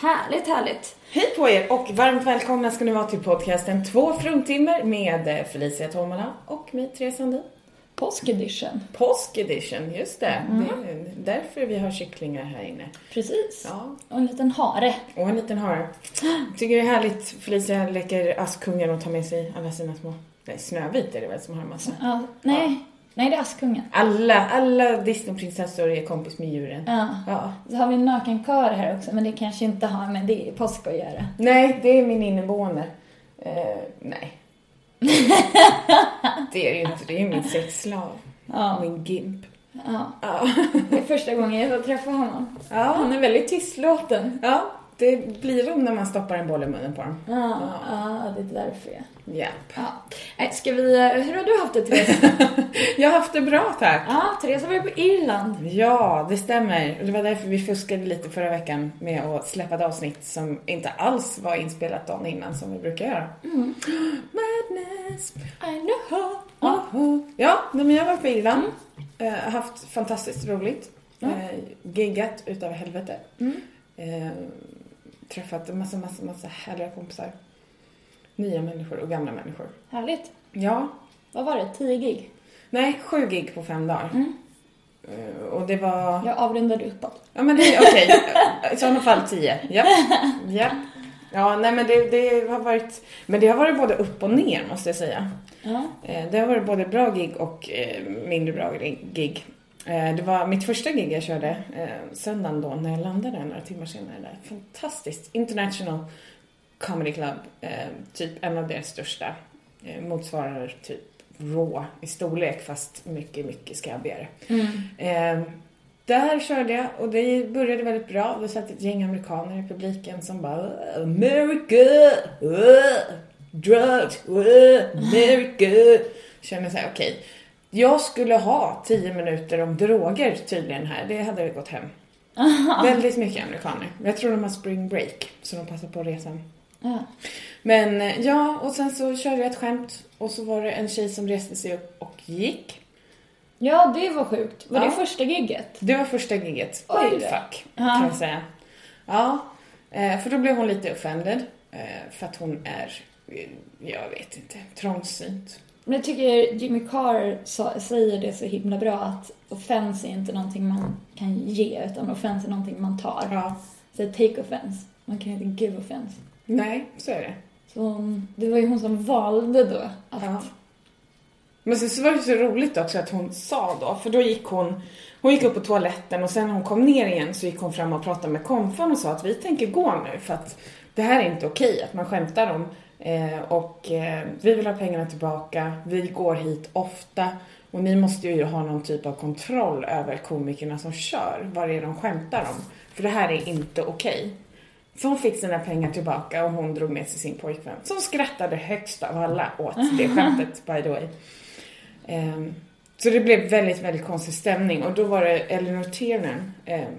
Härligt, härligt. Hej på er och varmt välkomna ska ni vara till podcasten Två fruntimmer med eh, Felicia Tomala och mig, Therese Sandin. Påskedition. Påskedition, just det. Det är därför vi har kycklingar här inne. Precis. Ja, Och en liten hare. och en liten hare. Tycker det är härligt. Felicia leker Askungen och tar med sig alla sina små... Nej, Snövit är det väl som har en massa. Ja, nej. Nej, det är Askungen. Alla, alla Disneyprinsessor är kompis med djuren. Ja. Ja. Så har vi en nakenkar här också, men det kanske inte har med det påsk att göra. Nej, det är min inneboende. Eh, nej. det är det ju inte. Det är min sexslav. Ja. Min gimp. Ja. Ja. Det är första gången jag får träffa honom. Ja. Han är väldigt tystlåten. ja, det blir de när man stoppar en boll i munnen på dem. Ja, ja det är därför jag... Japp. Ja. Nej, Ska vi... eh, Hur har du haft det, Therese? Jag har haft det bra tack. Ja, Therese har varit på Irland. Ja, det stämmer. Det var därför vi fuskade lite förra veckan med att släppa ett avsnitt som inte alls var inspelat dagen innan som vi brukar göra. Madness, I know. Ja, ja men jag var på Irland. Eh, haft fantastiskt roligt. Ja. Eh, giggat utav helvete. Mm. Träffat en massa, massa, massa härliga kompisar. Nya människor och gamla människor. Härligt. Ja, Vad var det? 10 gig? nej, sju gig på fem dagar. Mm. Eh, och det var... Jag avrundade uppåt. Ja men det är okej. I sådana fall tio. Japp. Japp. Ja, nej men det, det har varit... Men det har varit både upp och ner måste jag säga. Ja. Eh, Det har varit både bra gig och eh, mindre bra gig. Eh, Det var mitt första gig jag körde eh, söndagen då när jag landade några timmar senare där. Fantastiskt. International Comedy Club. eh, Typ en av deras största. Motsvarar typ Raw i storlek fast mycket, mycket skabbigare. Mm. Där körde jag och det började väldigt bra. Det satt ett gäng amerikaner i publiken som bara America, uh, drugs, uh, America. Kände såhär, okej. Jag skulle ha tio minuter om droger tydligen här. Det hade gått hem. Väldigt mycket amerikaner. Jag tror de har spring break, så de passar på resan. Ja. Men eh, ja, och sen så körde jag ett skämt och så var det en tjej som reste sig upp och gick. ja, det var sjukt. Var Ja. det första gigget? Det var första giget. Oj. Fuck, Ja. kan jag säga. Ja, eh, för då blev hon lite offended. eh, För att hon är, jag vet inte, trångsynt. Men jag tycker Jimmy Carr sa, säger det så himla bra att offense är inte någonting man kan ge utan offense är någonting man tar. Ja. Så take offense. Man kan inte give offense. Nej, så är det. Så hon, det var ju hon som valde då att... Ja. Men sen så var det så roligt också att hon sa då, för då gick hon, hon gick upp på toaletten och sen när hon kom ner igen så gick hon fram och pratade med konfan och sa att vi tänker gå nu för att det här är inte okej att man skämtar om eh, och eh, vi vill ha pengarna tillbaka, vi går hit ofta och ni måste ju ha någon typ av kontroll över komikerna som kör, vad det är de skämtar om. För det här är inte okej. Så hon fick sina pengar tillbaka och hon drog med sig sin pojkvän som skrattade högst av alla åt det skämtet by the way. Ehm, så det blev väldigt, väldigt konstig stämning och då var det Elinor Tiernan ehm,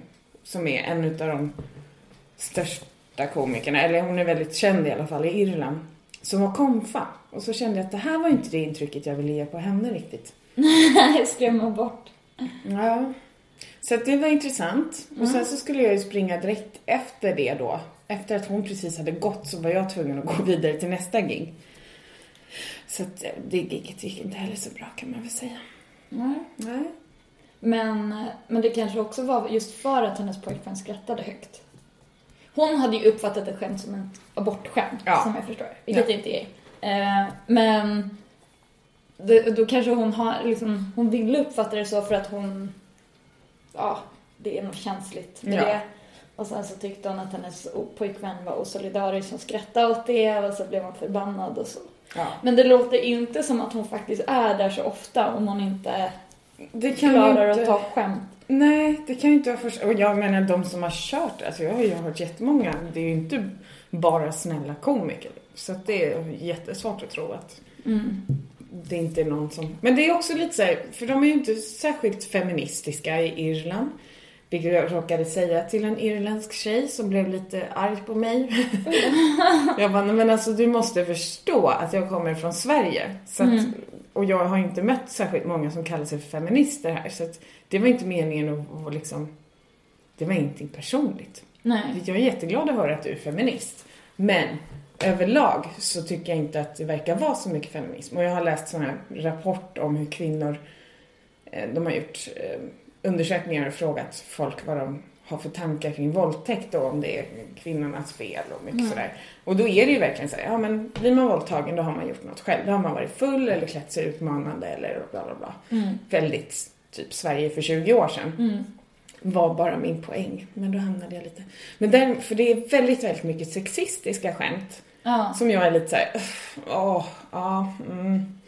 som är en av de största komikerna, eller hon är väldigt känd i alla fall i Irland, som var komfa. Och så kände jag att det här var inte det intrycket jag ville ge på henne riktigt. skrämma bort. Ja. Så det var intressant. Och sen så skulle jag ju springa direkt efter det då. Efter att hon precis hade gått så var jag tvungen att gå vidare till nästa gig. Så att eh, det giget gick inte heller så bra kan man väl säga. Nej. Nej. Men, men det kanske också var just för att hennes pojkvän skrattade högt. Hon hade ju uppfattat ett skämt som ett abortskämt, Ja. som jag förstår. Vilket Ja. det inte är. Eh, men det, då kanske hon har, liksom, hon ville uppfatta det så för att hon, ja, det är något känsligt med Ja. det. Och sen så tyckte hon att hennes pojkvän var osolidarisk som skrattade åt det och så blev hon förbannad och så. Ja. Men det låter inte som att hon faktiskt är där så ofta om hon inte Det kan klarar ju att inte... ta skämt. Nej, det kan ju inte vara först... Och jag menar de som har kört, alltså jag har ju hört jättemånga, det är ju inte bara snälla komiker. Så att det är jättesvårt att tro att Mm. det inte är någon som... Men det är också lite så här, för de är ju inte särskilt feministiska i Irland. Vilket jag råkade säga till en irländsk tjej som blev lite arg på mig. jag bara, "Nej, men alltså du måste förstå att jag kommer från Sverige. Så att, Mm. Och jag har inte mött särskilt många som kallar sig för feminister här. Så att det var inte meningen att, att liksom det var ingenting personligt. Nej. Jag är jätteglad att höra att du är feminist. Men överlag så tycker jag inte att det verkar vara så mycket feminism. Och jag har läst sådana här rapport om hur kvinnor, eh, de har gjort eh, undersökningar och frågat folk vad de har för tankar kring våldtäkt och om det är kvinnornas fel och mycket sådär. Och då är det ju verkligen så här, ja men blir man våldtagen då har man gjort något själv. Då har man varit full eller klätt sig utmanande eller bla bla bla. Mm. Väldigt typ Sverige för 20 år sedan Mm. var bara min poäng. Men då hamnade jag lite... Men där, för det är väldigt, väldigt mycket sexistiska skämt. Ja. Som jag är lite såhär, åh, ja, mm,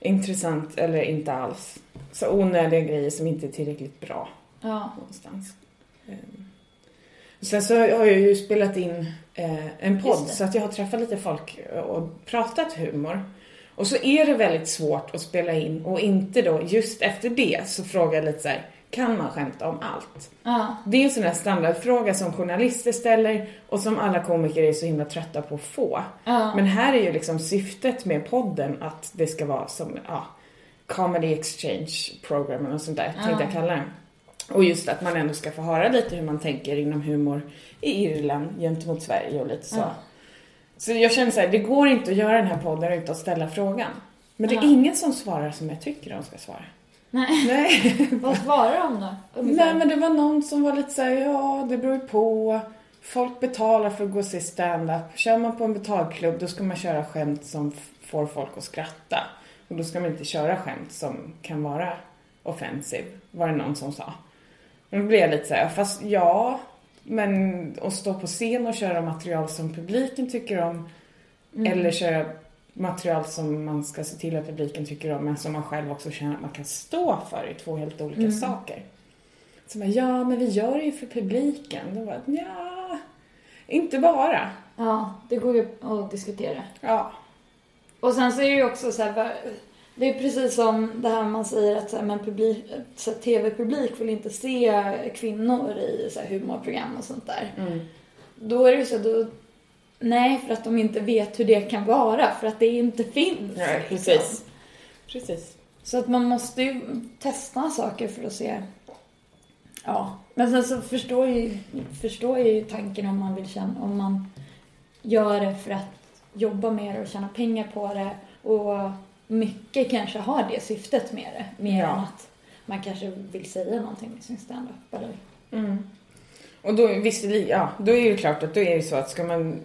intressant eller inte alls. Så onödiga grejer som inte är tillräckligt bra Ja. någonstans. Ehm. Sen så har jag ju spelat in eh, en podd så att jag har träffat lite folk och pratat humor. Och så är det väldigt svårt att spela in och inte då, just efter det så frågar jag lite så här, kan man skämta om allt? Ja. Det är en sån där standardfråga som journalister ställer och som alla komiker är så himla trötta på att få. Ja. Men här är ju liksom syftet med podden att det ska vara som, ja, comedy exchange program och sånt där, tänkte jag kalla det. Och just att man ändå ska få höra lite hur man tänker inom humor i Irland gentemot Sverige och lite så. Ja. Så jag känner så här, det går inte att göra den här podden utan att ställa frågan. Men det är Ja. ingen som svarar som jag tycker de ska svara. Nej. Nej. Vad svarar de då? Ungefär. Nej men det var någon som var lite såhär, ja det beror ju på. Folk betalar för att gå och se stand-up. Kör man på en betalklubb då ska man köra skämt som får folk att skratta. Och då ska man inte köra skämt som kan vara offensive, var det någon som sa. Då blev jag lite såhär, fast ja, men att stå på scen och köra material som publiken tycker om eller köra material som man ska se till att publiken tycker om men som man själv också känner att man kan stå för är två helt olika saker. Så man, ja men vi gör det ju för publiken. Då var ja, inte bara. Ja, det går ju att diskutera. Ja. Och sen så är det ju också så här, det är precis som det här man säger att så här, men publik, så här, tv-publik vill inte se kvinnor i så här, humorprogram och sånt där. Mm. Då är det ju så, då, nej för att de inte vet hur det kan vara, för att det inte finns. Nej, liksom. precis. Precis. Så att man måste ju testa saker för att se. Ja, men sen så förstår ju, förstår ju tanken om man vill känna, om man gör det för att jobba med det och tjäna pengar på det och mycket kanske har det syftet med det, mer Ja. än att man kanske vill säga någonting med sin standup eller Mm. Och då, visserligen, ja, då är det klart att då är det så att ska man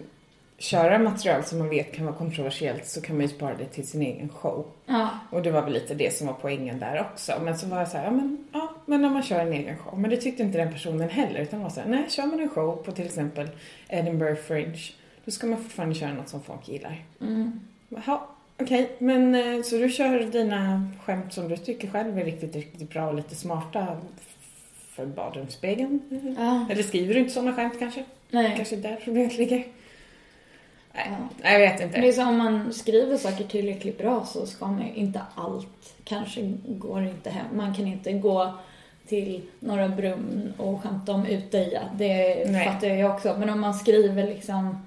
köra material som man vet kan vara kontroversiellt så kan man ju spara det till sin egen show. Ja, Och det var väl lite det som var poängen där också. Men så var jag så här, ja men, ja, men om man kör en egen show. Men det tyckte inte den personen heller. Utan var så här, nej, kör man en show på till exempel Edinburgh Fringe. Då ska man fortfarande köra något som folk gillar. mm. Okej. Men eh, så du kör dina skämt som du tycker själv är riktigt, riktigt bra och lite smarta för badrumsspegeln? ja, Eller skriver du inte sådana skämt kanske? nej. Kanske där problemet ligger? Nej, Ja. nej jag vet inte. Men det är så om man skriver saker tillräckligt bra så ska man ju inte allt, kanske går inte hem. Man kan inte gå till Norra Brunn och skämta om Utöja. Det Nej. fattar jag också. Men om man skriver liksom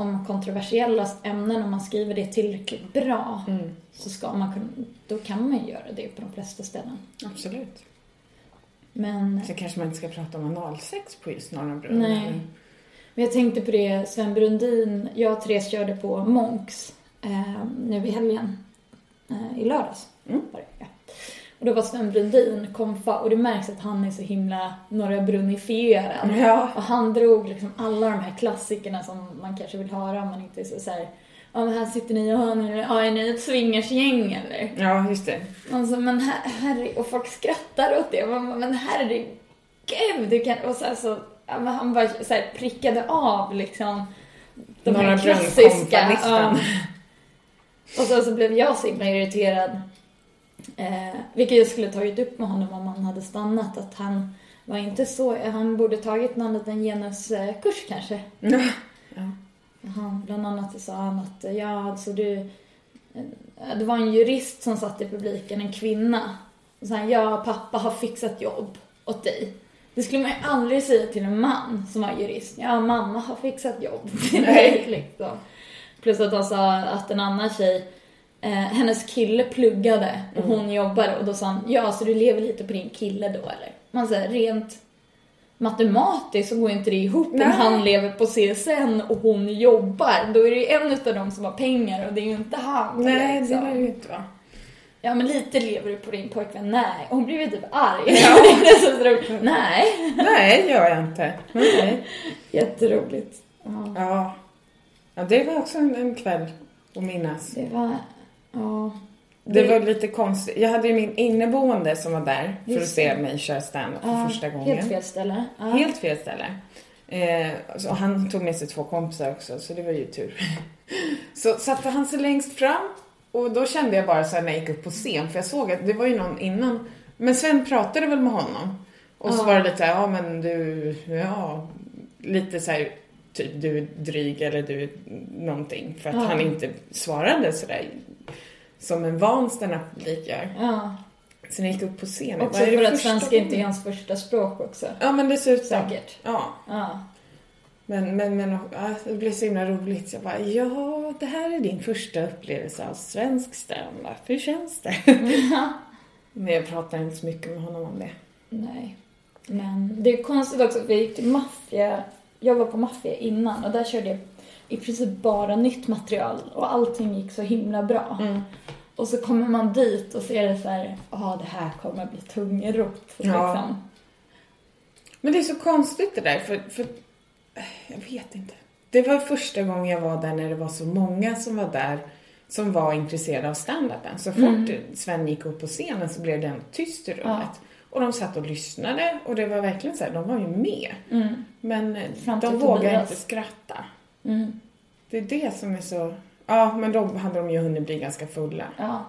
om kontroversiella ämnen, om man skriver det tillräckligt bra Mm, så ska man kunna, då kan man göra det på de flesta ställen. absolut. Men, Så kanske man inte ska prata om analsex på just Norra Brunn. Nej. men jag tänkte på det, Sven Brundin, jag och Therese körde på Monks eh, nu i helgen. Eh, I lördags Mm. var det, ja. Och då var Sven Brundin komfa och det märks att han är så himla Norra Brunnifierad. Ja. Och han drog liksom alla de här klassikerna som man kanske vill höra om man inte är så, så här, ja men här sitter ni och ni, ja, är ni ett swingersgäng eller? ja, just det. Alltså, men her, herre, och folk skrattar åt det. Man, men herregud, du kan... Och så, här, så, ja, men han bara så här, prickade av liksom de Norra här klassiska. komfa-listan. Och sen så blev jag så himla irriterad. Eh, vilket jag skulle tagit upp med honom om han hade stannat. Att han var inte så... Han borde tagit någon liten genuskurs kanske. Ja. Han, bland annat sa han att ja, alltså du... eh, Det var en jurist som satt i publiken, en kvinna. Och sa han, ja, pappa har fixat jobb åt dig. Det skulle man ju aldrig säga till en man som var jurist. Ja, mamma har fixat jobb till dig, liksom. Plus att han sa att en annan tjej, eh, hennes kille pluggade och hon jobbade och då sa han, ja, så du lever lite på din kille då eller? Man säger rent matematiskt så går inte det ihop Nej. om han lever på CSN och hon jobbar. Då är det ju en utav dem som har pengar och det är ju inte han. Nej, det liksom. lär det ju inte vara. Ja men lite lever du på din pojkvän. Nej. Och hon blir ju typ arg. Ja. det är. Nej. Nej, det gör jag inte. Nej. Jätteroligt. Ja, Ja. ja, det var också en, en kväll att minnas. det var... Ja. Det var lite konstigt. Jag hade ju min inneboende som var där för att se det. mig köra stand för första gången. Helt fel ställe. Helt fel ställe. Eh, så han tog med sig två kompisar också, så det var ju tur. Så satte han sig längst fram och då kände jag bara så här när jag gick upp på scen, för jag såg att det var ju någon innan. Men Sven pratade väl med honom. Och så var det lite ja men du, ja, lite så här, typ du är dryg eller du är någonting. För att Ja. han inte svarade sådär som en van standup-publik gör. Ja. Så när jag gick upp på scenen, Också för att svenska inte är hans första språk också. Ja men dessutom. Säkert. Ja. Ja. Men, men, men ja, det blev så himla roligt. Jag bara, ja, det här är din första upplevelse av svensk standup. Hur känns det? Men jag pratar inte så mycket med honom om det. Nej. Men det är konstigt också, för jag gick till maffia, jag var på maffia innan och där körde jag i princip bara nytt material och allting gick så himla bra. Mm. Och så kommer man dit och så är det så här, ja det här kommer bli tungrot. Ja. Liksom. Men det är så konstigt det där, för, för jag vet inte. Det var första gången jag var där när det var så många som var där som var intresserade av standupen. Så fort Sven gick upp på scenen så blev det en tyst i rummet. Ja. Och de satt och lyssnade och det var verkligen så här, de var ju med. Mm. Men Fram till de Tobias. inte skratta. Mm. Det är det som är så... Ja, men då hade de ju hunnit bli ganska fulla Ja.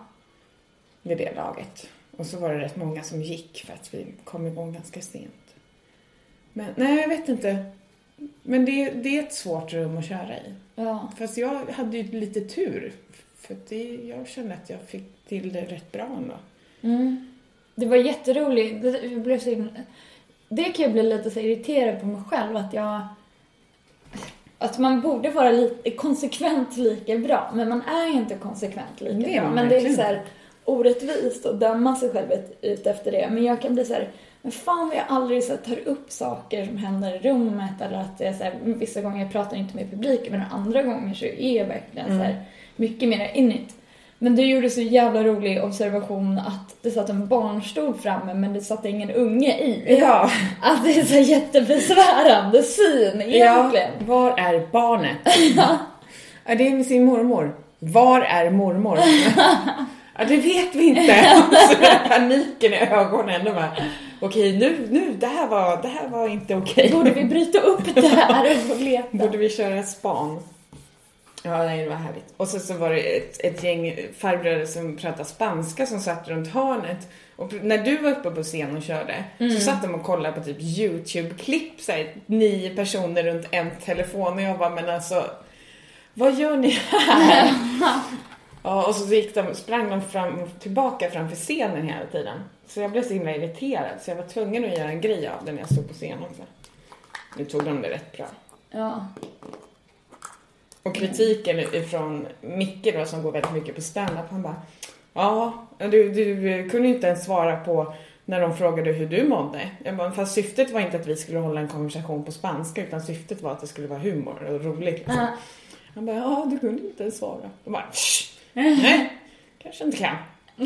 vid det laget. Och så var det rätt många som gick för att vi kom igång ganska sent. Men nej, jag vet inte. Men det, det är ett svårt rum att köra i. ja. Fast jag hade ju lite tur. För det, jag kände att jag fick till det rätt bra ändå. Mm. Det var jätteroligt. Det, blev så det kan jag bli lite så irriterad på mig själv att jag... Att man borde vara lite konsekvent lika bra, men man är inte konsekvent lika Det bra. Men det är så här orättvist att döma sig själv ut- efter det. Men jag kan bli så här, men fan vad jag aldrig så här, tar upp saker som händer i rummet eller att är så här, vissa gånger jag pratar inte med publiken men andra gånger så är jag verkligen så här, mycket mer in it. Men du gjorde så jävla rolig observation att det satt en barnstol framme men det satt ingen unge i. Ja, Att det är så jättebesvärande syn egentligen. ja var är barnet? ja, det är med sin mormor. Var är mormor? ja, det vet vi inte. så paniken i ögonen. Och bara, Okej, nu, nu, det här var, det här var inte okej. Borde vi bryta upp det här och leta? Borde vi köra span? Ja, nej, det var härligt. Och så, så var det ett, ett gäng farbröder som pratade spanska som satt runt hörnet. Och när du var uppe på scen och körde så satt de och kollade på typ YouTube-klipp, nio personer runt en telefon och jag bara, men alltså, vad gör ni här? ja, och så gick de, sprang de fram och tillbaka framför scenen hela tiden. Så jag blev så himla irriterad så jag var tvungen att göra en grej av det när jag stod på scen också. Nu tog de det rätt bra. Ja. Och kritiken ifrån Micke då som går väldigt mycket på stand-up, han bara Ja, du, du kunde inte ens svara på när de frågade hur du mådde. Jag bara, fast syftet var inte att vi skulle hålla en konversation på spanska utan syftet var att det skulle vara humor och roligt. Liksom. Ja. Han bara, ja du kunde inte ens svara. Jag bara, "Shh, nej, kanske inte kan.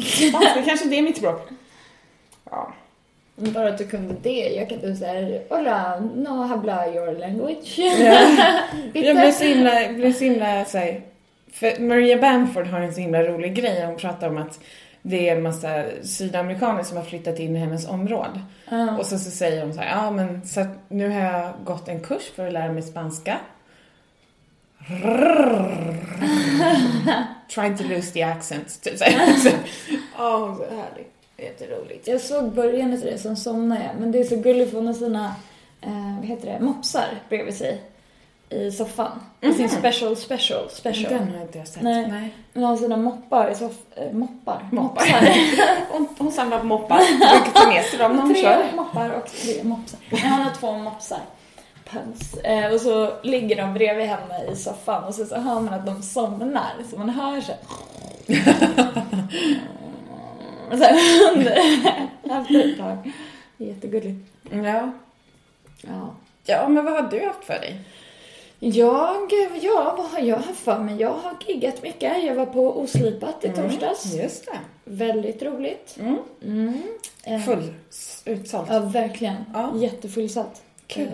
Spanska kanske inte är mitt språk. Ja. Bara att du kunde det. Jag kan inte säga Hola, no habla your language. Bitte. Jag blev så himla, blev så himla så här, för Maria Bamford har en så himla rolig grej. Hon pratar om att det är en massa sydamerikaner som har flyttat in i hennes område. Ja. Och så, så säger hon så här, ja men så nu har jag gått en kurs för att lära mig spanska. Trying to lose the accent. Typ så här. Ja, så härligt. Jätteroligt. Jag såg början av det, sen somnade jag. Men det är så gulligt för hon har sina, eh, vad heter det, mopsar bredvid sig i soffan. I sin special, special, special. Den har inte jag sett. Nej. Nej. Hon har sina moppar i soff... Eh, moppar? Moppar. Mopsar. Hon, hon samlar på moppar. Brukar ta med sig dem när hon tre kör. moppar och tre mopsar. Nej, hon har två mopsar. Puns. Eh, och så ligger de bredvid henne i soffan och så, så hör man att de somnar. Så man hör så efter ett tag. Jättegulligt. Ja. Ja. Ja, men vad har du haft för dig? Jag, ja, vad har jag haft för mig? Jag har giggat mycket. Jag var på Oslipat i torsdags. Just det. Väldigt roligt. Mm. Mm. Full, utsålt. Ja, verkligen. Ja. Jättefullsatt. Kul.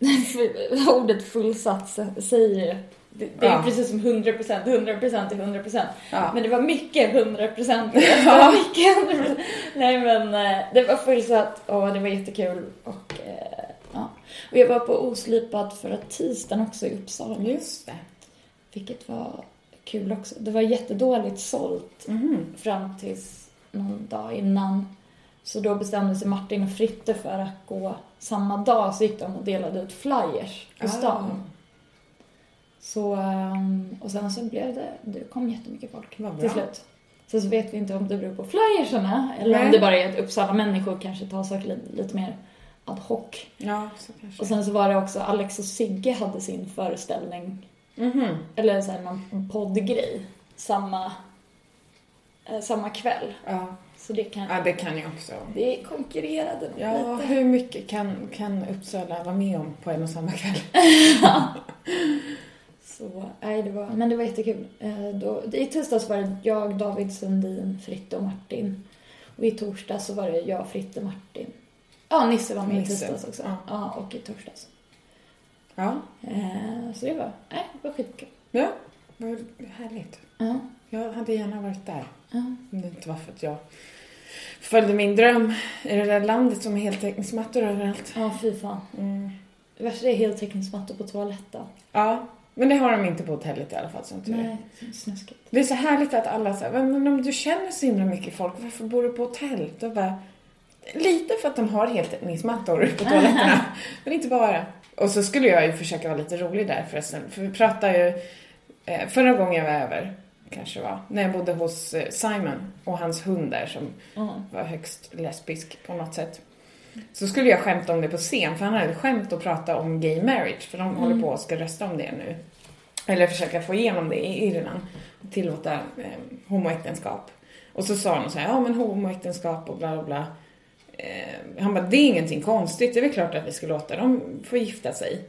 Eh, Ordet fullsatt sä- säger det, det är Ja. precis som 100%, 100% är 100%. Ja. Men det var mycket 100%. Det var mycket 100%. Nej men eh, det var fullsatt och det var jättekul. Och, eh, ja. och jag var på Oslipad förra tisdagen också i Uppsala. Just det. Vilket var kul också. Det var jättedåligt sålt Mhm. fram tills någon dag innan. Så då bestämde sig Martin och Fritte för att gå samma dag så gick de och delade ut flyers på stan. Så, ehm, och sen så blev det, det kom jättemycket folk Vad bra. till slut. Sen så vet vi inte om det beror på flyerserna eller Nej. om det bara är att Uppsala-människor kanske tar saker lite, lite mer ad hoc. Ja, så kanske. Och sen så var det också Alex och Sigge hade sin föreställning Mhm. eller så här någon poddgrej samma, eh, samma kväll. Ja. Så det kan... ja, det kan jag också. Det konkurrerade nog Ja, lite. hur mycket kan, kan Uppsala vara med om på en och samma kväll? Så, nej, det var, men det var jättekul. Eh, då, I tisdags var det jag, David Sundin, Fritte och Martin. Och i torsdag så var det jag, Fritte, Martin. Ja, Nisse var med i Nisse, tisdags också. ja. Ja. och i torsdags. Ja, Eh, så det var, nej, det var skitkul. ja. Vad härligt. Ja, Jag hade gärna varit där. ja. Om det inte var för att jag följde min dröm i det där landet som är heltäckningsmattor överallt. ja fy fan. Mm. Det värsta är heltäckningsmattor på toaletten. Ja, men det har de inte på hotellet i alla fall som tur. Nej, snuskigt. Det är så härligt att alla säger, men om du känner så himla mycket folk, varför bor du på hotell? Då bara, lite för att de har heltäckningsmattor på toaletterna, men inte bara. Och så skulle jag ju försöka vara lite rolig där förresten, för vi pratade ju, eh, förra gången jag var över, kanske var, när jag bodde hos eh, Simon och hans hund där som Ja. var högst lesbisk på något sätt. Så skulle jag skämta om det på scen, för han hade skämt att prata om gay marriage, för de håller på och ska rösta om det nu. Eller försöka få igenom det i Irland, tillåta eh, homoäktenskap. Och så sa han så här, ja men homoäktenskap och bla bla bla. Eh, han bara, det är ingenting konstigt, det är väl klart att vi ska låta dem få gifta sig.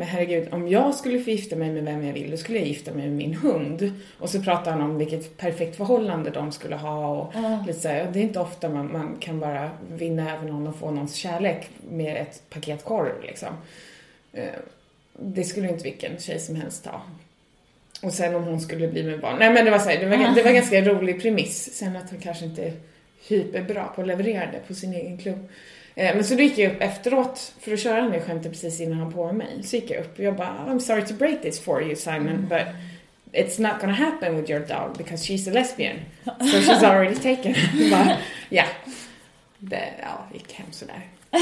Men herregud, om jag skulle få gifta mig med vem jag vill, då skulle jag gifta mig med min hund. Och så pratade han om vilket perfekt förhållande de skulle ha och Ja. lite så här, det är inte ofta man, man kan bara vinna över någon och få någons kärlek med ett paket korv liksom. Eh, Det skulle inte vilken tjej som helst ta. Och sen om hon skulle bli med barn. Nej men det var så här, det var, det var ganska rolig premiss. Sen att hon kanske inte är hyperbra på att leverera det på sin egen klubb. Eh, Men så då gick jag upp efteråt för att köra den där skämtet precis innan han på mig. Så gick jag upp och jag bara, I'm sorry to break this for you Simon, but it's not gonna happen with your dog because she's a lesbian. So she's already taken. Bara, ja. Det ja, gick hem sådär. Ja.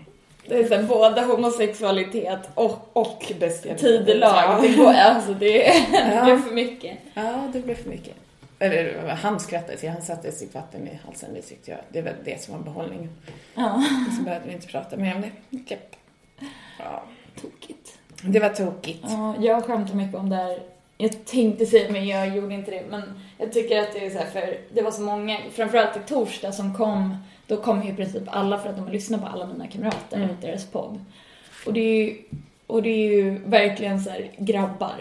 Det är så här, både homosexualitet och, Och tidelag. Det, går, alltså det, det är för mycket. Ja, det blev för mycket. Eller han skrattade till, han satte sitt vatten i halsen, det tyckte jag. Det var det som var behållningen. Ja, Så behövde vi inte prata mer om det. Japp. Ja, tokigt. det var tokigt. Ja, jag skämtar mycket om det här. Jag tänkte säga men jag gjorde inte det. Men jag tycker att det är så här, för det var så många, framförallt i torsdag som kom, då kom ju i princip alla för att de har lyssnat på alla mina kamrater Mm. och deras podd. Och det är ju, och det är ju verkligen så här grabbar.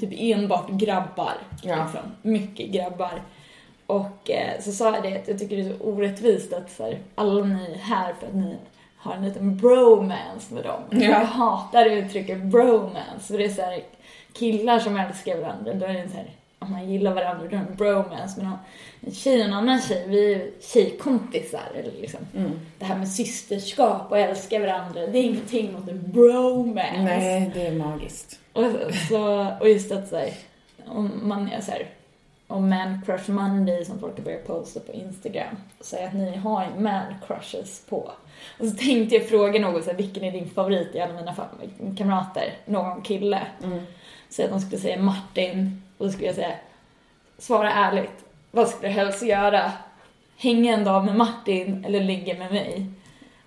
Typ enbart grabbar. Ja. Liksom. Mycket grabbar. Och eh, så sa jag det att jag tycker det är så orättvist att så här, alla ni är här för att ni har en liten bromance med dem. Ja. Jag hatar uttrycket bromance. För det är så här, killar som älskar varandra, då är det så här, om man gillar varandra, då är det en bromance. Men om en tjej och en annan tjej, vi är ju tjejkompisar. Eller liksom. Mm. Det här med systerskap och älska varandra, det är ingenting mot en bromance. Nej, det är magiskt. Och, så, och just att så här, om man är så här, om man crush Monday som folk har börjat posta på Instagram, säga att ni har man crushes på. Och så tänkte jag fråga någon så här, vilken är din favorit i alla mina kamrater? Någon kille. Mm. Så att de skulle säga Martin, och då skulle jag säga, svara ärligt, vad skulle du helst göra? Hänga en dag med Martin eller ligga med mig?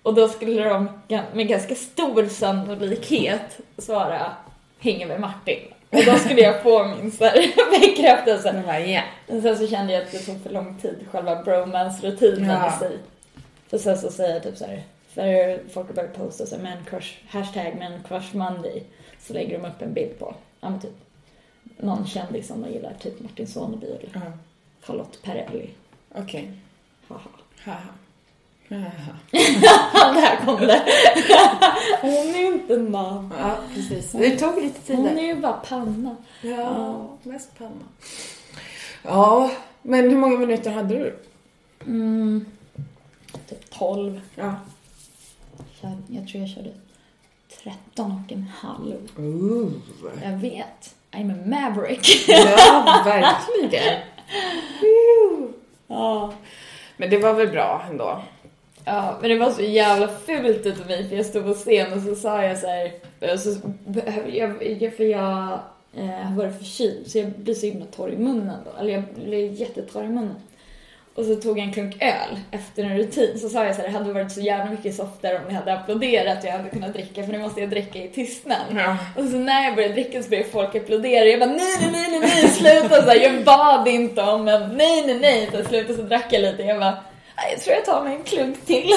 Och då skulle de med ganska stor sannolikhet svara, hänga med Martin. Och då skulle jag få min så bekräftelse. Så jag bara, ja. Men sen så kände jag att det tog för lång tid, själva bromance-rutinen Ja. i sig. För sen så säger jag typ så här, för folk har börjat posta så här, man crush, hashtag man crush monday. Så lägger de upp en bild på, ja men typ någon kändis som de gillar, typ Martin Soneby eller Ja. Charlotte Perrelli. Okej. Haha. Haha. Haha. Där kom det. Hon är ju inte en man. Ja, precis. Det tog lite tid Hon är ju bara panna. Ja, mest panna. Ja, men hur många minuter hade du? Mm, typ 12. Ja. Jag, jag tror jag körde 13 och en halv. Ooh. Jag vet. I'm a maverick. Ja, verkligen. ja. Men det var väl bra ändå? Ja, men det var så jävla fult utav mig för jag stod på scen och så sa jag så här, så, jag, jag, för jag eh, har varit förkyld så jag blir så himla torr i munnen då, eller jag blir jättetorr i munnen. Och så tog jag en klunk öl efter en rutin, så sa jag så här, det hade varit så jävla mycket softare om ni hade applåderat jag hade kunnat dricka för nu måste jag dricka i tystnad. Ja. Och så när jag började dricka så började folk applådera. Jag bara nej, nej, nej, nej, nej, sluta! Så här, jag bad inte om en nej, nej, nej. Så sluta så drack jag lite. Jag bara, "Nej, jag tror jag tar mig en klunk till.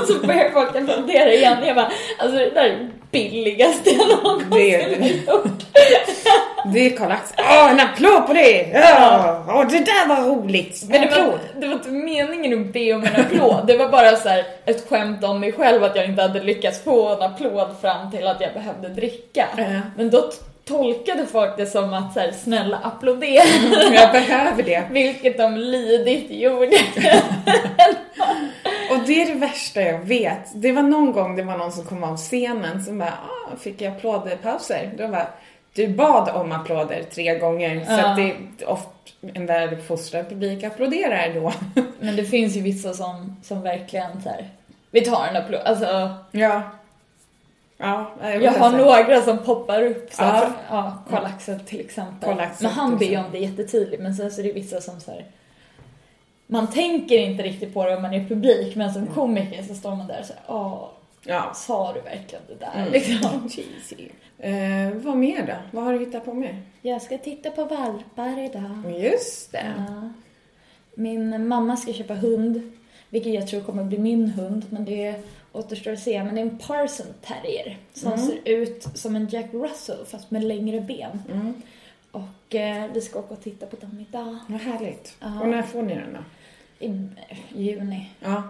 Och så började folk applådera igen. Jag bara, alltså det där är det billigaste jag någonsin Det är det. har gjort. Det är Karl-Axel. Åh, en applåd på det! Ja, åh, det där var roligt. Men det var, det var inte meningen att be om en applåd. Det var bara så ett skämt om mig själv att jag inte hade lyckats få en applåd fram till att jag behövde dricka. Men då tolkade folk det som att så här, snälla applådera. Jag behöver det. Vilket de lydigt gjorde. Och det är det värsta jag vet. Det var någon gång det var någon som kom av scenen som bara, ah, fick jag applådpauser? Då var du bad om applåder tre gånger. Så Ja. att det är ofta en väluppfostrad publik applåderar då. Men det finns ju vissa som, som verkligen så här, vi tar en applåd. Alltså, Ja. Ja, jag, jag har några som poppar upp. Så Ja. ja, Karl-Axel till exempel. Karl-Axel Men han ber ju om det jättetydligt. Men sen så är det vissa som så här, man tänker inte riktigt på det om man är publik. Men som komiker så står man där och så åh, Ja. sa du verkligen det där? Mm. Liksom. Eh, vad mer då? Vad har du hittat på mer? Jag ska titta på valpar idag. Just det. Ja. Min mamma ska köpa hund, vilket jag tror kommer bli min hund, men det återstår att se. Men det är en Parson terrier som Mm. ser ut som en Jack Russell fast med längre ben. Mm. Och eh, vi ska åka och titta på dem idag Vad härligt. Ja. Och när får ni den då? i eh, juni. Ja.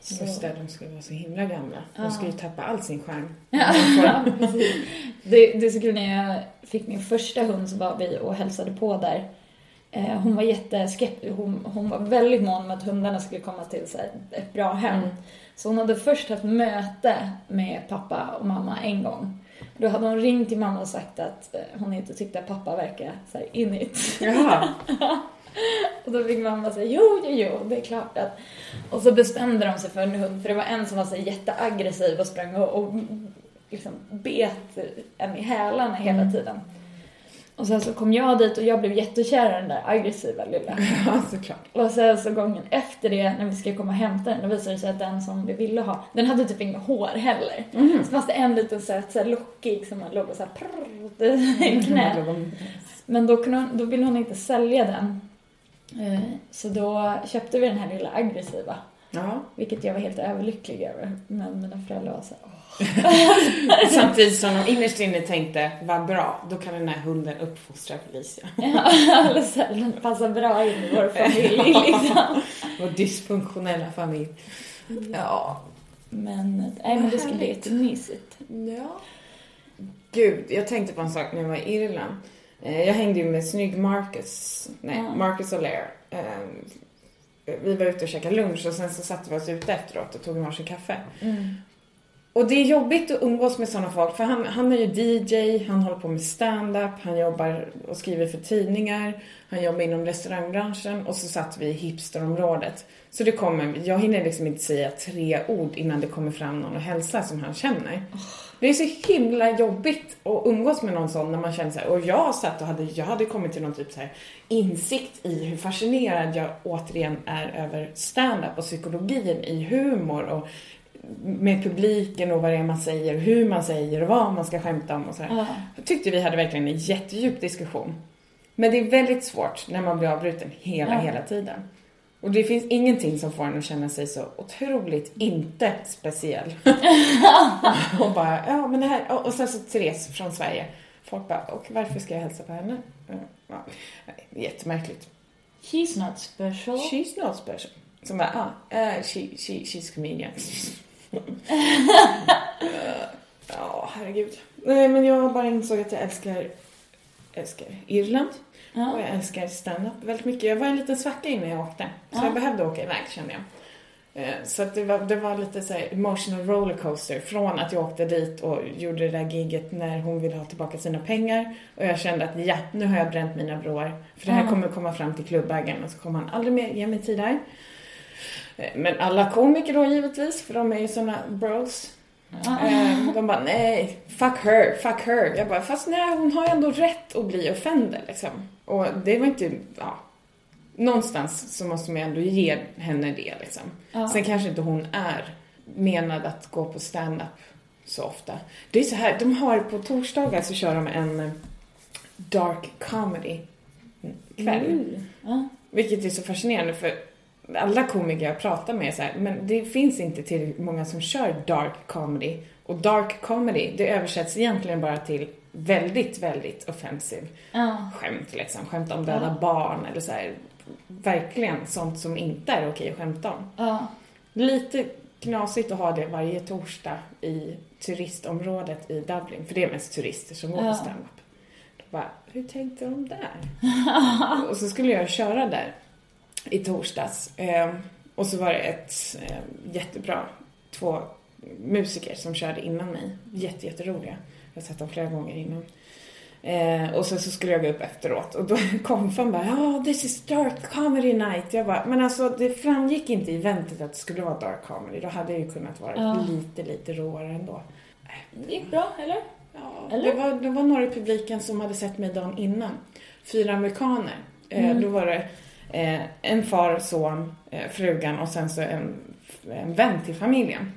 Så. Just det, de ska vara så himla gamla. De ska ju tappa all sin charm. Ja, precis. det, det är så kul när jag fick min första hund så var vi och hälsade på där. Eh, hon var jätteskeptisk. Hon, hon var väldigt mån om att hundarna skulle komma till så här, ett bra hem. Mm. Så hon hade först haft möte med pappa och mamma en gång. Då hade hon ringt till mamma och sagt att eh, hon inte tyckte att pappa verkade så här init. Jaha. Och då fick mamma säga jo, jo, jo, det är klart att... Och så bestämde de sig för en hund, för det var en som var så jätteaggressiv och sprang och, och liksom bet en i hälarna hela Mm. tiden. Och sen så kom jag dit och jag blev jättekär i den där aggressiva lilla. Ja, såklart. Och sen så gången efter det, när vi ska komma och hämta den, då visade det sig att den som vi ville ha, den hade typ inga hår heller. Mm. Så fanns det en liten söt, så här lockig som man låg och så här prrr, i knät. Mm. Men då, kunde hon, då ville hon inte sälja den. Så då köpte vi den här lilla aggressiva. Ja. Vilket jag var helt överlycklig över. Men mina föräldrar var så här, "Åh." Samtidigt som de innerst inne tänkte, vad bra, då kan den här hunden uppfostra Felicia. Ja, eller så här, den passar bra in i vår familj liksom. Vår dysfunktionella familj. Ja. Men, nej, men det ska bli jättemysigt. Ja. Gud, jag tänkte på en sak när jag var i Irland. Eh, Jag hängde ju med snygg Marcus, nej, Ja. Marcus O'Lear. Eh, Vi var ute och käkade lunch och sen så satte vi oss ute efteråt och tog en varsin kaffe. Mm. Och det är jobbigt att umgås med sådana folk för han, han är ju DJ, han håller på med stand-up, han jobbar och skriver för tidningar, han jobbar inom restaurangbranschen och så satt vi i hipsterområdet. Så det kommer, jag hinner liksom inte säga tre ord innan det kommer fram någon och hälsar som han känner. Det är så himla jobbigt att umgås med någon sån när man känner så här, och jag satt och hade, jag hade kommit till någon typ så här insikt i hur fascinerad jag återigen är över stand-up och psykologin i humor och med publiken och vad det är man säger, hur man säger och vad man ska skämta om och sådär. Ja. Jag tyckte vi hade verkligen en jättedjup diskussion. Men det är väldigt svårt när man blir avbruten hela, Ja. hela tiden. Och det finns ingenting som får en att känna sig så otroligt inte speciell. och bara, ja men det här, och, och sen så Therese från Sverige. Folk bara, och varför ska jag hälsa på henne? Ja, jättemärkligt. She's not special. She's not special. Som bara, ah, uh, she, she, she's comedian. Ja, herregud. Nej, men jag bara insåg att jag älskar, älskar Irland. Ja. Och jag älskar stand-up väldigt mycket. Jag var en liten svacka innan jag åkte. Så ja. jag behövde åka iväg kände jag. Eh, så att det var, det var lite så emotional rollercoaster från att jag åkte dit och gjorde det där giget när hon ville ha tillbaka sina pengar. Och jag kände att ja, nu har jag bränt mina broar. För det här kommer komma fram till klubbägaren och så kommer han aldrig mer ge mig tid där. Eh, men alla komiker då givetvis, för de är ju såna bros. Mm. De bara, nej, fuck her, fuck her. Jag bara, fast nej, hon har ju ändå rätt att bli offended liksom. Och det var inte, ja. Någonstans så måste man ändå ge henne det liksom. Ja. Sen kanske inte hon är menad att gå på stand-up så ofta. Det är så här, de har på torsdagar så kör de en eh, dark comedy kväll. Mm. Vilket är så fascinerande för alla komiker jag pratar med så här, men det finns inte tillräckligt många som kör dark comedy. Och dark comedy, det översätts egentligen bara till väldigt, väldigt offensiv ja. skämt liksom. Skämt om döda ja. barn eller så här, verkligen sånt som inte är okej att skämta om. Ja. Lite knasigt att ha det varje torsdag i turistområdet i Dublin, för det är mest turister som går på standup. Då bara, hur tänkte de där? och så skulle jag köra där i torsdags. Eh, och så var det ett eh, jättebra, två musiker som körde innan mig. Jätte, jätteroliga. Jag har sett dem flera gånger innan. Eh, och sen så skulle jag gå upp efteråt och då kom fan bara ja, oh, this is dark comedy night. Jag bara, men alltså det framgick inte i eventet att det skulle vara dark comedy. Då hade det ju kunnat vara ja. lite, lite råare ändå. Det gick bra, eller? Ja, eller? Det, var, det var några i publiken som hade sett mig dagen innan. Fyra amerikaner. Eh, mm. Då var det eh, en far, son, eh, frugan och sen så en, en vän till familjen.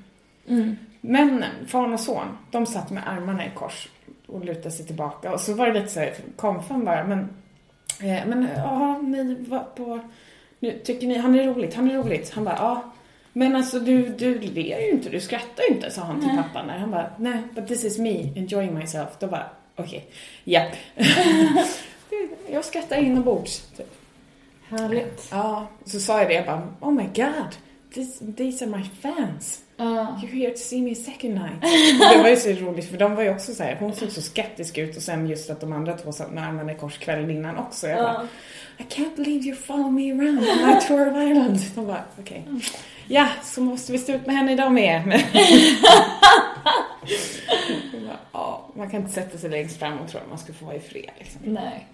Mm. Männen, far och son, de satt med armarna i kors och lutade sig tillbaka. Och så var det lite så här, konfan bara, men, eh, men ja, ni var på, nu, tycker ni, han är roligt, han är roligt. Han bara, ja. Men alltså du, du ler ju inte, du skrattar ju inte, sa han till pappan. Han bara, nej, but this is me enjoying myself. Då bara, okej, okay, japp. jag skrattar inombords. Typ. Härligt. Ja, så sa jag det, jag bara, oh my god, this, these are my fans. Uh. You're here to see me a second night. det var ju så roligt för de var ju också så här, hon såg så skeptisk ut och sen just att de andra två satt med armarna i kors kvällen innan också. Jag bara, I can't believe you follow me around on my tour of Ireland. De bara, okej. Okay. Ja, så måste vi stå ut med henne idag med. ja, man kan inte sätta sig längst fram och tro att man ska få vara i fred liksom. Nej.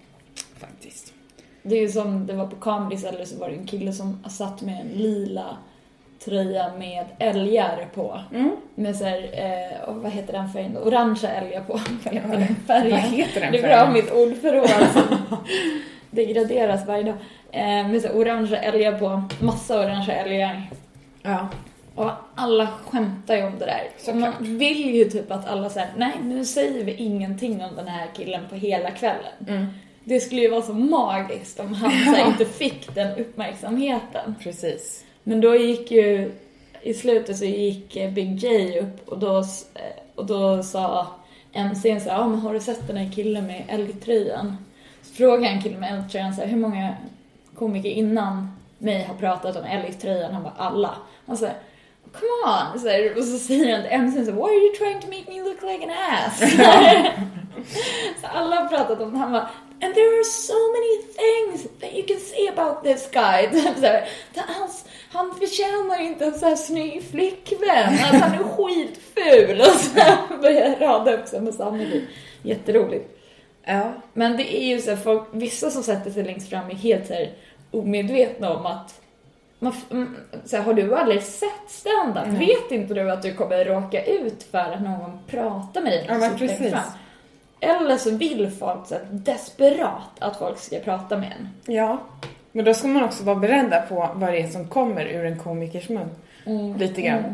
Faktiskt. Det är ju som det var på Comedy eller så var det en kille som satt med en lila tröja med älgar på. Mm. Med så här, eh, vad heter den färgen Orangea älgar på. vad heter den färgen? Vad heter den Det är bra mitt ordförråd som degraderas varje dag. Eh, med så orangea älgar på, massa orangea älgar. Ja. Och alla skämtar ju om det där. Så man vill ju typ att alla säger nej nu säger vi ingenting om den här killen på hela kvällen. Mm. Det skulle ju vara så magiskt om han ja. inte fick den uppmärksamheten. Precis. Men då gick ju, i slutet så gick Big J upp och då, eh, och då sa MC'n så ja men har du sett den här killen med älgtröjan? Så frågade en kille med älgtröjan så här, hur många komiker innan mig har pratat om älgtröjan? Han bara alla. Han sa come on! Så här, och så säger han till MC'n så why are you trying to make me look like an ass? så alla har pratat om det. Han bara, And there are so many things that you can say about this guy. han, han förtjänar inte en så här snygg flickvän. Att han är skitful. Och så börjar rada upp med Sammy. Jätteroligt. Ja. Men det är ju så här, folk, vissa som sätter sig längst fram är helt så här omedvetna om att man, mm, så här, har du aldrig sett standup? Mm. Vet inte du att du kommer råka ut för att någon pratar med dig? Ja, men precis. Fram? Eller så vill folk så desperat att folk ska prata med en. Ja. Men då ska man också vara beredda på vad det är som kommer ur en komikers mun. Mm. Lite grann.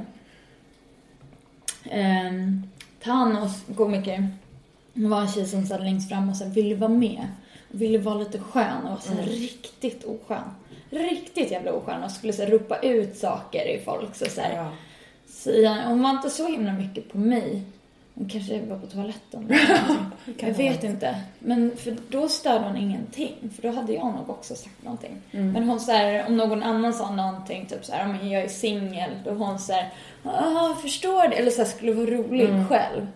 Mm. Um, Thanos komiker var en tjej som satt längst fram och så ville vara med. Ville vara lite skön och var så mm. riktigt oskön. riktigt jävla oskön och skulle så här, ropa ut saker i folk. Så, så här, Ja. Sia, hon var inte så himla mycket på mig. Hon kanske var på toaletten. eller jag vet inte. Men för då störde hon ingenting. För då hade jag nog också sagt någonting. Men hon så här, om någon annan sa någonting, typ så här, "Ja, men jag är singel. Då hon så här, ah, förstår det. Eller så här, skulle vara rolig själv.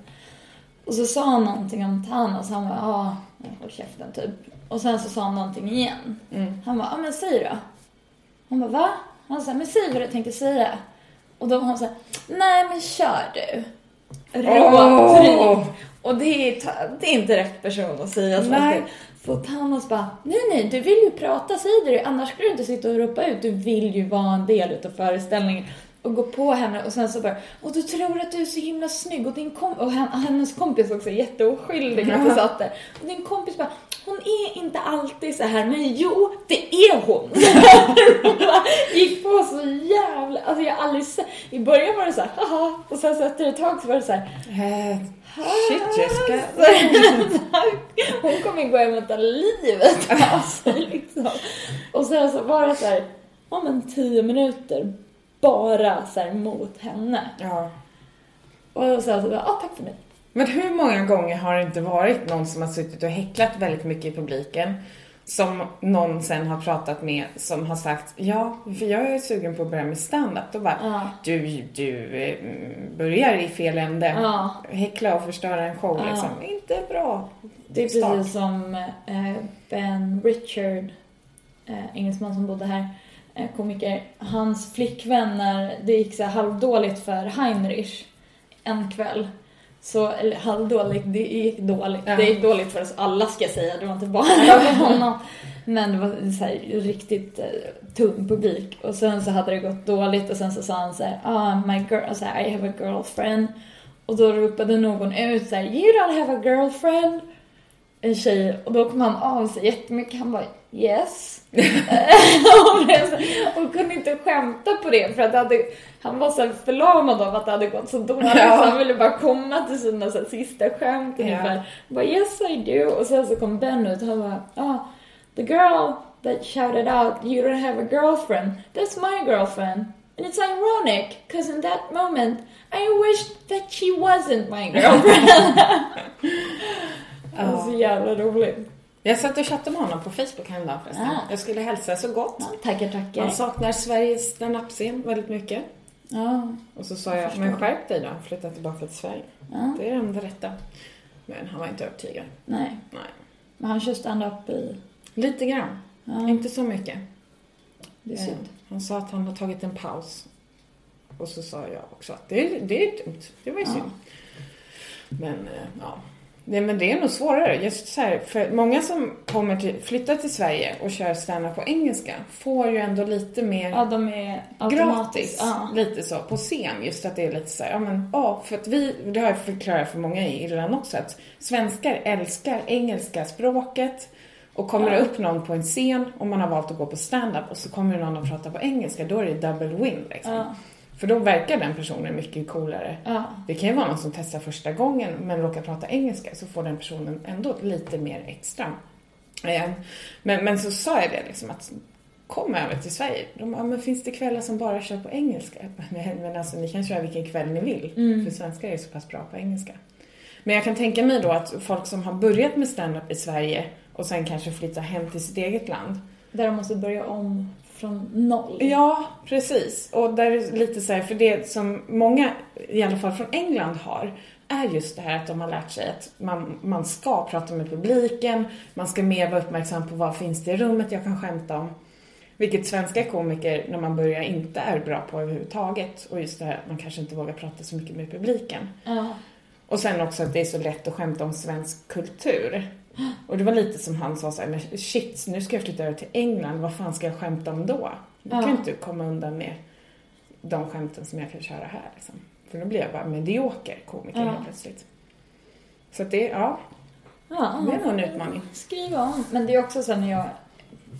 Och så sa han någonting om Thanos. Han bara, ja, håll käften typ. Och sen så sa han någonting igen. Han bara, ja men säg då. Hon bara, va? Han sa, men säg vad du tänkte säga. Och då var hon så här, nej men kör du. Rådryg. Åh! Och det är, det är inte rätt person att säga. Nej. Så Thanos bara, nej nej, du vill ju prata, säg det annars skulle du inte sitta och ropa ut. Du vill ju vara en del utav föreställningen. Och gå på henne och sen så bara, och du tror att du är så himla snygg och din kom och hen- hennes kompis också är jätteoskyldig att det satt där. Och din kompis bara, hon är inte alltid så här, men jo, det är hon. Hon gick på så jävla, alltså jag har aldrig sett, i början var det så här, haha, och sen så efter ett tag så var det så här, Eh, Shit Jessica. hon kommer gå hem och ta livet av sig liksom. Och sen så var det så här, ja men tio minuter bara så här mot henne. Ja. Och sen så bara, ja tack för mig. Men hur många gånger har det inte varit någon som har suttit och häcklat väldigt mycket i publiken som någon sen har pratat med som har sagt ja, för jag är sugen på att börja med stand-up. Då bara, Ja. du, du eh, börjar i fel ände. Ja. Häckla och förstöra en show Ja. liksom. Inte bra Det är start. precis som eh, Ben Richard, eh, engelsman som bodde här, komiker. Hans flickvän när det gick så här halvdåligt för Heinrich en kväll. Så, eller halvdåligt, det gick dåligt. Ja. Det gick dåligt för oss alla ska jag säga, det var inte bara för honom. Men det var så här, riktigt eh, tung publik. Och sen så hade det gått dåligt och sen så sa han så här, ah, my girl, så här, I have a girlfriend. Och då ropade någon ut så här, you don't have a girlfriend. En tjej, och då kom han av sig jättemycket. Han bara, yes. och, kunde inte skämta på det för att det hade, han var så förlamad av att det hade gått så dåligt. Ja. Så han ville bara komma till sina så här, sista skämt ungefär. Ja. Han bara, yes I do. Och sen så kom Ben ut och han bara, ah, the girl that shouted out, you don't have a girlfriend, that's my girlfriend. And it's ironic, because in that moment I wished that she wasn't my girlfriend. Det var så jävla roligt. Jag satt och chattade med honom på Facebook häromdagen förresten. Ah. Jag skulle hälsa så gott. Ja, tackar, tackar. Han saknar Sveriges standup-scen väldigt mycket. Ja, Och så sa jag, men skärp dig då, flytta tillbaka till Sverige. ja, Det är det enda rätta. Men han var inte övertygad. nej. Nej. Men han kör stand-up i... Lite grann, Ja, inte så mycket. det är Eh, synd. Han sa att han har tagit en paus. Och så sa jag också att det, det är dumt. Det var ju Ja. synd. Men eh, ja. Nej, men det är nog svårare. Just så här, för många som kommer till, flyttar till Sverige och kör stand på engelska får ju ändå lite mer Ja, de är gratis. Ja. Lite så på scen. Just att det är lite så här, ja men ja, för att vi, det har jag förklarat för många i Irland också, att svenskar älskar engelska språket. Och kommer det Ja. upp någon på en scen och man har valt att gå på stand-up och så kommer det någon och pratar på engelska, då är det double win liksom. Ja. För då verkar den personen mycket coolare. Ja. Det kan ju vara någon som testar första gången men råkar prata engelska så får den personen ändå lite mer extra. Eh, Men, men så sa jag det liksom att kom över till Sverige. De bara, men finns det kvällar som bara kör på engelska? Nej, men alltså ni kan köra vilken kväll ni vill. Mm. För svenskar är så pass bra på engelska. Men jag kan tänka mig då att folk som har börjat med stand-up i Sverige och sen kanske flyttar hem till sitt eget land. Där de måste börja om från noll. Ja, precis. Och där är lite så här, för det som många, i alla fall från England har, är just det här att de har lärt sig att man, man ska prata med publiken, man ska mer vara uppmärksam på vad finns det i rummet jag kan skämta om. Vilket svenska komiker, när man börjar, inte är bra på överhuvudtaget. Och just det här att man kanske inte vågar prata så mycket med publiken. Ja. Och sen också att det är så lätt att skämta om svensk kultur. Och det var lite som han sa så här, men shit, nu ska jag flytta över till England, vad fan ska jag skämta om då? Jag kan inte komma undan med de skämten som jag kan köra här. Liksom. För då blir jag bara medioker komiker Ja. helt plötsligt. Så att det, ja, Ja, det är nog en utmaning. Skriva om. Men det är också så när jag,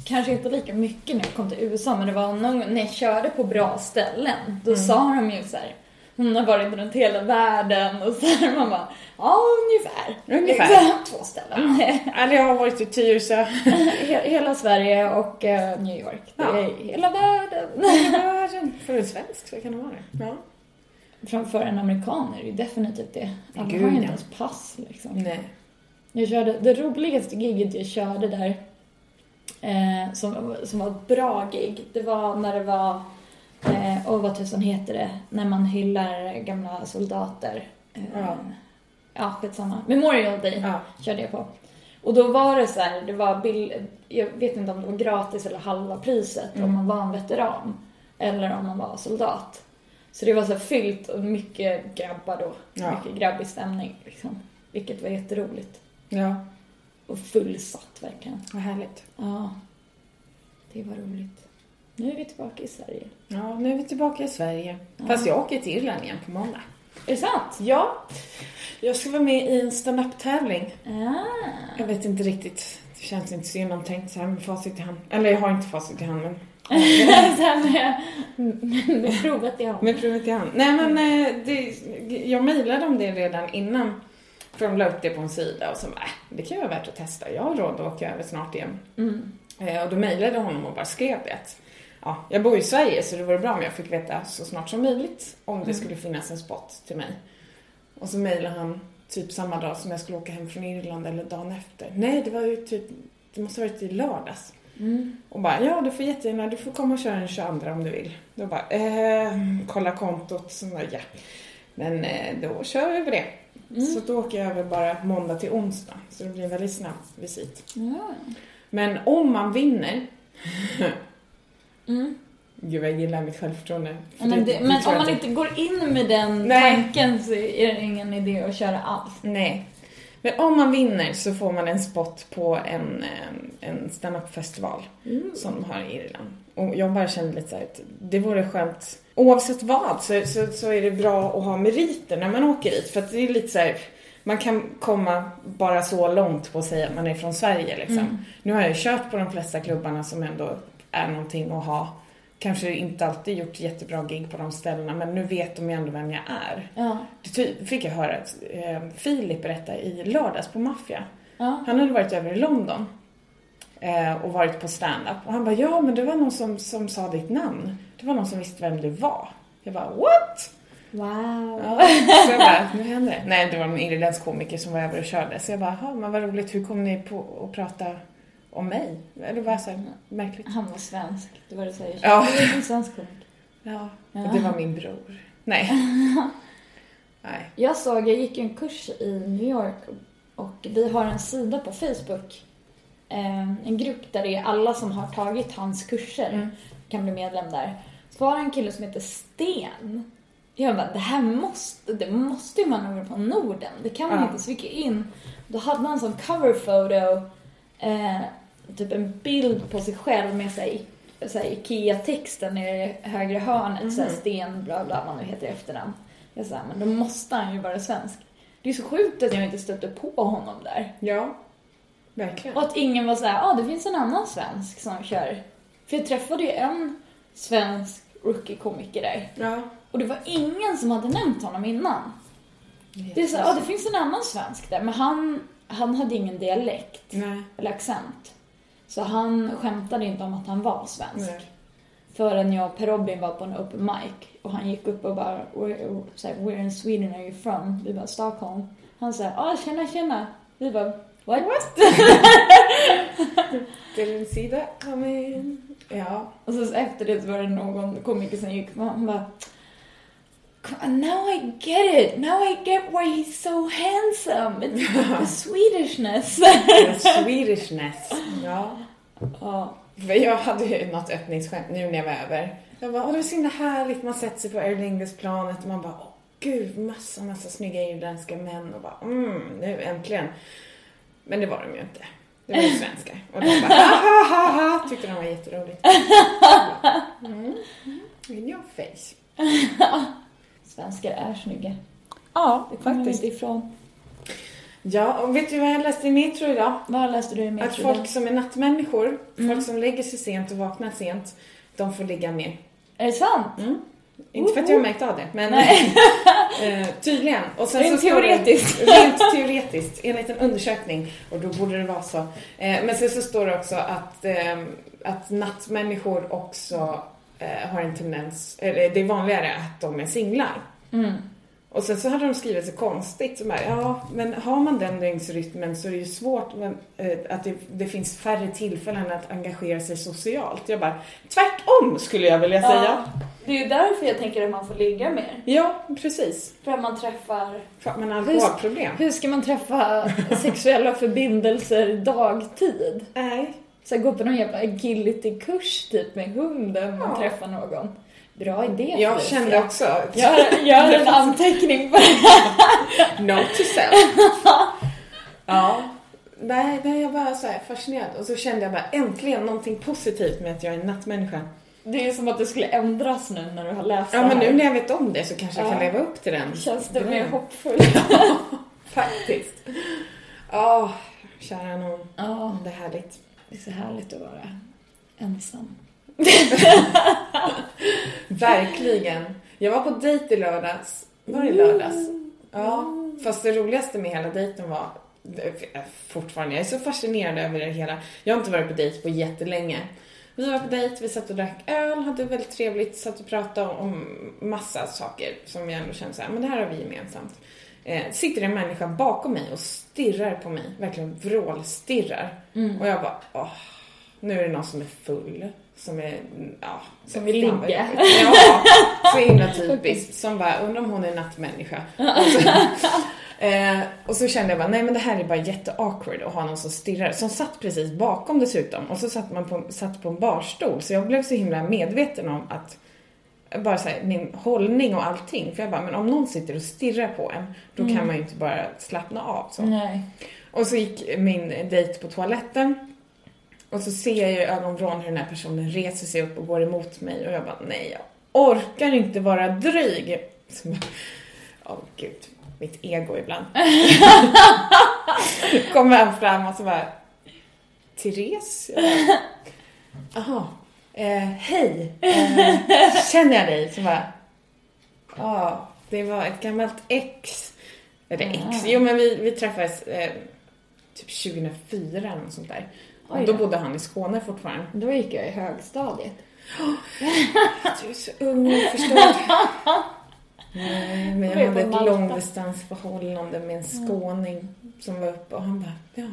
kanske inte lika mycket när jag kom till USA, men det var någon när jag körde på bra ställen, då Mm. sa de ju så här, hon har varit runt hela världen och så här, man bara, ja ungefär. Ungefär. Exakt, Två ställen. Eller jag har varit i Tyresö. He- hela Sverige och eh, New York. Det Ja. är hela världen. Världen. För en svensk så kan det vara det. Ja. Framför en amerikan är det ju definitivt det. Alla Gud, har ju inte ja. ens pass liksom. Nej. Jag körde, det roligaste giget jag körde där, eh, som, som var ett bra gig, det var när det var, eh, och vad tusan heter det, när man hyllar gamla soldater. Eh, Ja. ja, skitsamma. Memorial Day Ja. körde jag på. Och då var det så här, det var bild, jag vet inte om det var gratis eller halva priset Mm. om man var en veteran. Eller om man var soldat. Så det var så fyllt och mycket grabbar då. Ja. Mycket grabbig stämning liksom. Vilket var jätteroligt. Ja. Och fullsatt verkligen. Vad härligt. Ja. Det var roligt. Nu är vi tillbaka i Sverige. Ja, nu är vi tillbaka i Sverige. Fast jag åker till Irland igen på måndag. Är det sant? Ja. Jag ska vara med i en stand-up-tävling. Ah. Jag vet inte riktigt. Det känns inte så genomtänkt så här med facit i hand. Eller jag har inte facit i hand men... så här med, med provet i hand. Med provet i hand. Nej men eh, det, jag mejlade om det redan innan. För de la upp det på en sida och så äh, det kan ju vara värt att testa. Jag har råd att åka över snart igen. Mm. Eh, Och då mejlade honom och bara skrev det ja, jag bor i Sverige så det vore bra om jag fick veta så snart som möjligt om det Mm. skulle finnas en spot till mig. Och så mejlade han typ samma dag som jag skulle åka hem från Irland eller dagen efter. Nej, det var ju typ, det måste ha varit i lördags. Mm. Och bara, ja du får jättegärna, du får komma och köra den 22 om du vill. Då bara, eh, kolla kontot. Så bara, ja. Men eh, då kör vi på det. Mm. Så då åker jag över bara måndag till onsdag. Så det blir en väldigt snabb visit. Ja. Men om man vinner Mm. Gud vad jag gillar mitt självförtroende. För Men, det, men om man inte går in med den Nej. tanken så är det ingen idé att köra alls. Nej. Men om man vinner så får man en spot på en, eh, en stand-up-festival som de har i Irland. Och jag bara kände lite så här att det vore skönt. Oavsett vad så, så, så är det bra att ha meriter när man åker dit. För att det är lite så här, man kan komma bara så långt på att säga att man är från Sverige liksom. Mm. Nu har jag ju kört på de flesta klubbarna som ändå är någonting att ha. Kanske inte alltid gjort jättebra gig på de ställena men nu vet de ju ändå vem jag är. Ja. Det fick jag höra att eh, Filip berätta i lördags på Maffia. Ja. Han hade varit över i London eh, och varit på stand-up. Och han bara, ja men det var någon som, som sa ditt namn. Det var någon som visste vem du var. Jag bara, what? Wow. Ja, så jag bara, nu händer det. Nej, det var en irländsk komiker som var över och körde. Så jag bara, "Jaha, men vad roligt, hur kom ni på att prata om mig? Det var så märkligt. Han var svensk, det var det jag Ja. Det är en svensk komiker. Ja, Ja. och det var min bror. Nej. Nej. Jag såg, jag gick en kurs i New York och vi har en sida på Facebook. eh, En grupp där det är alla som har tagit hans kurser Mm. kan bli medlem där. Så var det en kille som heter Sten. Jag bara, det här måste, det måste ju vara någon från Norden. Det kan man Ja. inte. Så gick jag in. Då hade han som cover photo eh, typ en bild på sig själv med sig så här IKEA-texten i högra hörnet. Så här, Mhm. Sten, bla bla, vad nu heter efternamn. Jag sa, men då måste han ju vara svensk. Det är så sjukt att jag inte stötte på honom där. Ja, verkligen. Och att ingen var så här, ja ah, det finns en annan svensk som kör. För jag träffade ju en svensk rookie-komiker där. Ja. Och det var ingen som hade nämnt honom innan. Det är så ja ah, det finns en annan svensk där, men han, han hade ingen dialekt Nej. eller accent. Så han skämtade inte om att han var svensk. Nej. Förrän jag och Per Robin var på en open mic och han gick upp och bara where, where in Sweden are you from? Vi bara Stockholm. Han sa ah tjena tjena. Vi bara what? what? Didn't see that coming. Ja. Och så efter det så var det någon komiker som gick och han bara Now I get it! Now I get why he's so handsome! It's the Swedishness! The Swedishness. Ja. ja. Jag hade ju något öppningsskämt nu när jag var över. Jag bara, åh det var så himla härligt. Man sätter sig på Aer Lingus-planet och man bara, åh gud, massa, massa snygga irländska män och bara, mm, nu äntligen. Men det var de ju inte. Det var ju svenskar. Och de bara, ha ha ha ha, tyckte de var jätteroligt. Mm. In your face. Svenskar är snygga. Ja, Det kommer man inte ifrån. Ja, och vet du vad jag läste i Metro idag? Vad läste du i Att Metro? folk som är nattmänniskor, Mm. folk som lägger sig sent och vaknar sent, de får ligga mer. Är det sant? Mm. Inte för att jag har märkt av det, men eh, tydligen. Och sen Rent så står det- teoretiskt. Rent teoretiskt, enligt en undersökning. Och då borde det vara så. Eh, men sen så står det också att, eh, att nattmänniskor också har en tendens, eller det är vanligare att de är singlar. Mm. Och sen så hade de skrivit så konstigt, som bara, ja, men har man den dygnsrytmen så är det ju svårt men, eh, att det, det finns färre tillfällen att engagera sig socialt. Jag bara, tvärtom skulle jag vilja säga. Ja, det är ju därför jag tänker att man får ligga mer. Ja, precis. För att man träffar... För att man har alkoholproblem. Hur ska man träffa sexuella förbindelser dagtid? Nej. Så gå på någon jävla agility-kurs typ med hunden och Ja. träffa någon. Bra idé Jag Felicia. kände också, Gör, gör en anteckning på det. note to self. ja. Nej, nej, jag var så här fascinerad och så kände jag bara äntligen någonting positivt med att jag är en nattmänniska. Det är som att det skulle ändras nu när du har läst Ja, det men här. nu när jag vet om det så kanske jag kan Ja. leva upp till den. Känns det mer hoppfullt. Faktiskt. Ja, kära någon. Ja, Det är härligt det är så härligt att vara ensam. Verkligen. Jag var på dejt i lördags. Var det i lördags? Ja. Fast det roligaste med hela dejten var eh, fortfarande, jag är så fascinerad över det hela. Jag har inte varit på dejt på jättelänge. Vi var på dejt, vi satt och drack öl, hade väldigt trevligt, satt och pratade om massa saker som jag ändå kände såhär, men det här har vi gemensamt. Eh, sitter en människa bakom mig och stirrar på mig, verkligen vrålstirrar. Och jag bara, åh, nu är det någon som är full, som är, ja. Som vill ligga. Ja, så himla typiskt. Som bara, undrar om hon är nattmänniska. Och så, eh, och så kände jag bara, nej men det här är bara jätteawkward att ha någon som stirrar. Som satt precis bakom dessutom. Och så satt man på, satt på en barstol. Så jag blev så himla medveten om att bara så här, min hållning och allting. För jag bara, men om någon sitter och stirrar på en, då kan man ju inte bara slappna av. Så. Nej. Och så gick min dejt på toaletten. Och så ser jag i ögonvrån hur den här personen reser sig upp och går emot mig. Och jag bara, nej jag orkar inte vara dryg. Så bara, Åh gud, mitt ego ibland. Kommer han fram och så bara, Therese? Jaha, eh, hej, eh, känner jag dig? Så bara, ja, det var ett gammalt ex. Eller ex, Ah. jo men vi, vi träffades eh, typ 2004 eller något sånt där. Och Oj då då. bodde han i Skåne fortfarande. Då gick jag i högstadiet. Du är så ung och förstår. Nej, men jag hade ett långdistansförhållande med en skåning som var uppe och han bara, ja.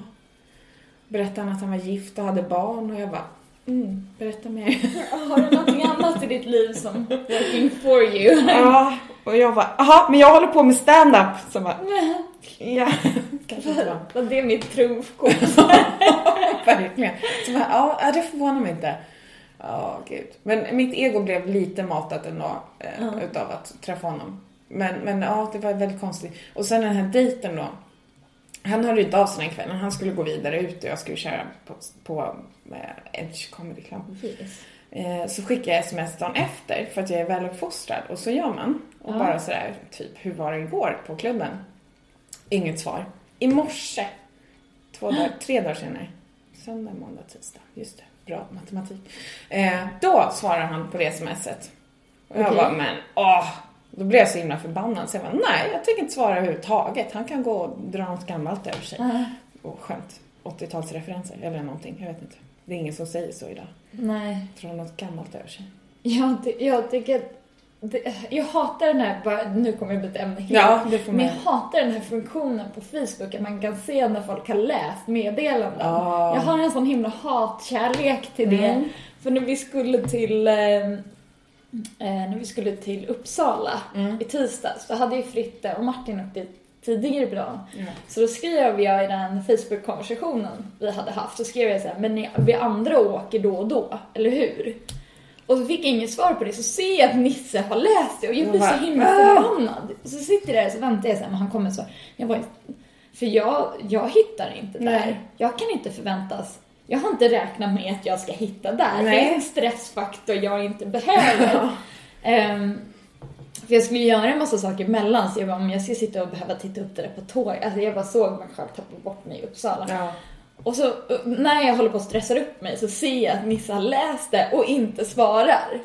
Berättade han att han var gift och hade barn och jag bara, mm, berätta mer. Har du någonting annat i ditt liv som working for you? ja, och jag bara, jaha, men jag håller på med stand-up. Så bara, ja, kanske det mitt trumfkort? Verkligen. Så bara, ja, det förvånar mig inte. Ja, gud. Men mitt ego blev lite matat ändå eh, Ja. utav att träffa honom. Men, men ja, det var väldigt konstigt. Och sen den här dejten då. Han hörde inte av sig den kvällen. Han skulle gå vidare ut och jag skulle köra på, på eh, Edge Comedy Club. Yes. Eh, så skickar jag sms dagen efter för att jag är väluppfostrad. Och så gör man. Och Ja. bara sådär, typ, hur var det igår på klubben? Inget svar. I morse, två dagar, tre dagar senare, söndag, måndag, tisdag, just det, bra matematik. Eh, då svarar han på det smset. Och jag Okej. bara, men åh! Då blev jag så himla förbannad så jag bara, nej, jag tänker inte svara överhuvudtaget. Han kan gå och dra något gammalt över sig. Ah, Och skönt, 80-talsreferenser eller någonting, jag vet inte. Det är ingen som säger så idag. nej. Dra något gammalt över sig. Jag, jag tycker att det, jag hatar den här, bara, nu kommer jag byta ämne helt. Ja, Men jag hatar den här funktionen på Facebook att man kan se när folk har läst meddelanden. Ja. Jag har en sån himla hatkärlek till det. Mm. För när vi skulle till eh, när vi skulle till Uppsala Mm. i tisdags, då hade ju Fritte och Martin åkt dit tidigare på dagen. Ja. Så då skrev jag i den Facebook-konversationen vi hade haft, så skrev jag så här, men ni, vi andra åker då och då, eller hur? Och så fick jag inget svar på det, så ser jag att Nisse har läst det och jag blir så bara, himla förbannad. Och så sitter jag där och så väntar jag så här, men han kommer så. Jag bara, för jag, jag hittar inte där. Nej. Jag kan inte förväntas jag har inte räknat med att jag ska hitta där. Det Nej. är en stressfaktor jag inte behöver. Ehm, för jag skulle göra en massa saker emellan så jag bara, om jag ska sitta och behöva titta upp det där på tåg. Alltså jag bara såg mig själv tappa bort mig i Uppsala. Ja. Och så eh, när jag håller på att stressa upp mig så ser jag att Nisse har läst det och inte svarar.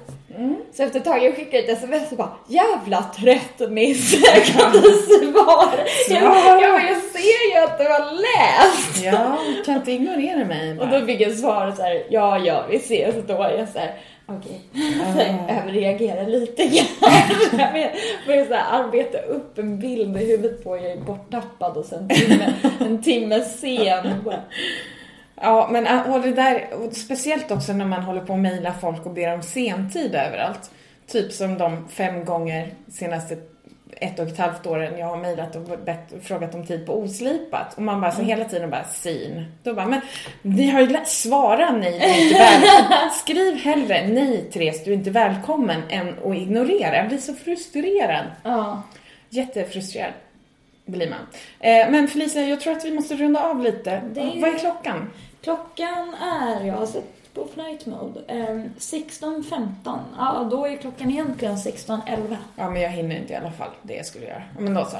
Så efter ett tag jag skickar ett sms och bara Jävla trött Nisse, kan du svara? Ja. Ja men jag ser ju att du har läst! Ja, kan inte ignorera mig Och då fick jag svar så här, ja ja vi ses och då jag så här, okej, så jag överreagerar lite grann. Jag började så här arbeta upp en bild i huvudet på jag är borttappad och sen en timme, en timme sen. Bara, Ja, men äh, och det där, och speciellt också när man håller på att mejla folk och ber om sentid överallt. Typ som de fem gånger senaste ett och ett halvt åren jag har mejlat och bett, frågat om tid på oslipat. Och man bara så hela tiden bara sin. Då bara, men vi har ju lärt, svara nej, du är inte välkommen. Skriv hellre nej Therese, du är inte välkommen än att ignorera. Jag blir så frustrerad. ja. Jättefrustrerad blir man. Eh, men Felicia, jag tror att vi måste runda av lite. Är- Vad är klockan? Klockan är, jag har sett på flight mode, eh, 16.15. Ja, då är klockan egentligen 16.11. Ja, men jag hinner inte i alla fall det jag skulle göra. Ja, Men då så.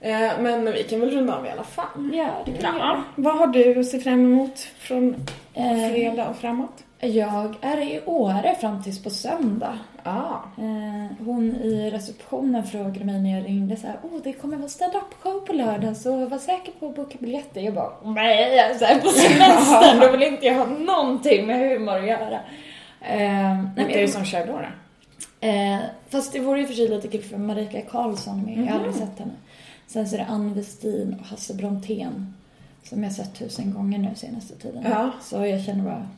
Eh, men vi kan väl runda av i alla fall. Ja, det kan jag Ja. göra. Vad har du att se fram emot från Eh, fredag och framåt? Jag är i Åre fram tills på söndag. Ja. Eh, hon i receptionen frågade mig när jag ringde så här, åh det kommer vara stand-up show på lördag så var säker på att boka biljetter. Jag bara, nej jag är så här på semestern, då vill inte jag ha någonting med humor att göra. Eh, Vilka är det som kör då? då? eh, fast det vore ju för sig lite kul för Marika Karlsson med, jag har aldrig Mhm. sett henne. Sen så är det Ann Westin och Hasse Brontén som jag sett tusen gånger nu senaste tiden. Ja. Så jag känner bara.